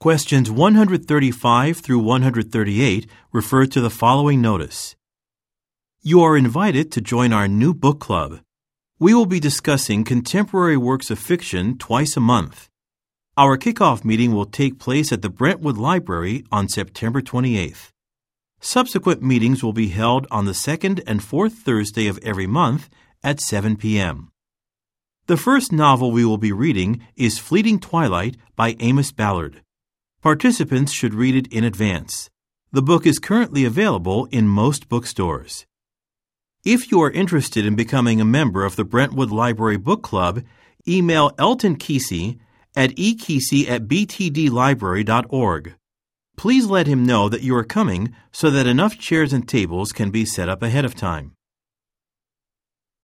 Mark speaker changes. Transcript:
Speaker 1: Questions 135 through 138 refer to the following notice. You are invited to join our new book club. We will be discussing contemporary works of fiction twice a month. Our kickoff meeting will take place at the Brentwood Library on September 28th. Subsequent meetings will be held on the second and fourth Thursday of every month at 7 p.m. The first novel we will be reading is Fleeting Twilight by Amos Ballard. Participants should read it in advance. The book is currently available in most bookstores. If you are interested in becoming a member of the Brentwood Library Book Club, email Elton Kesey at ekesey at btdlibrary.org. Please let him know that you are coming so that enough chairs and tables can be set up ahead of time.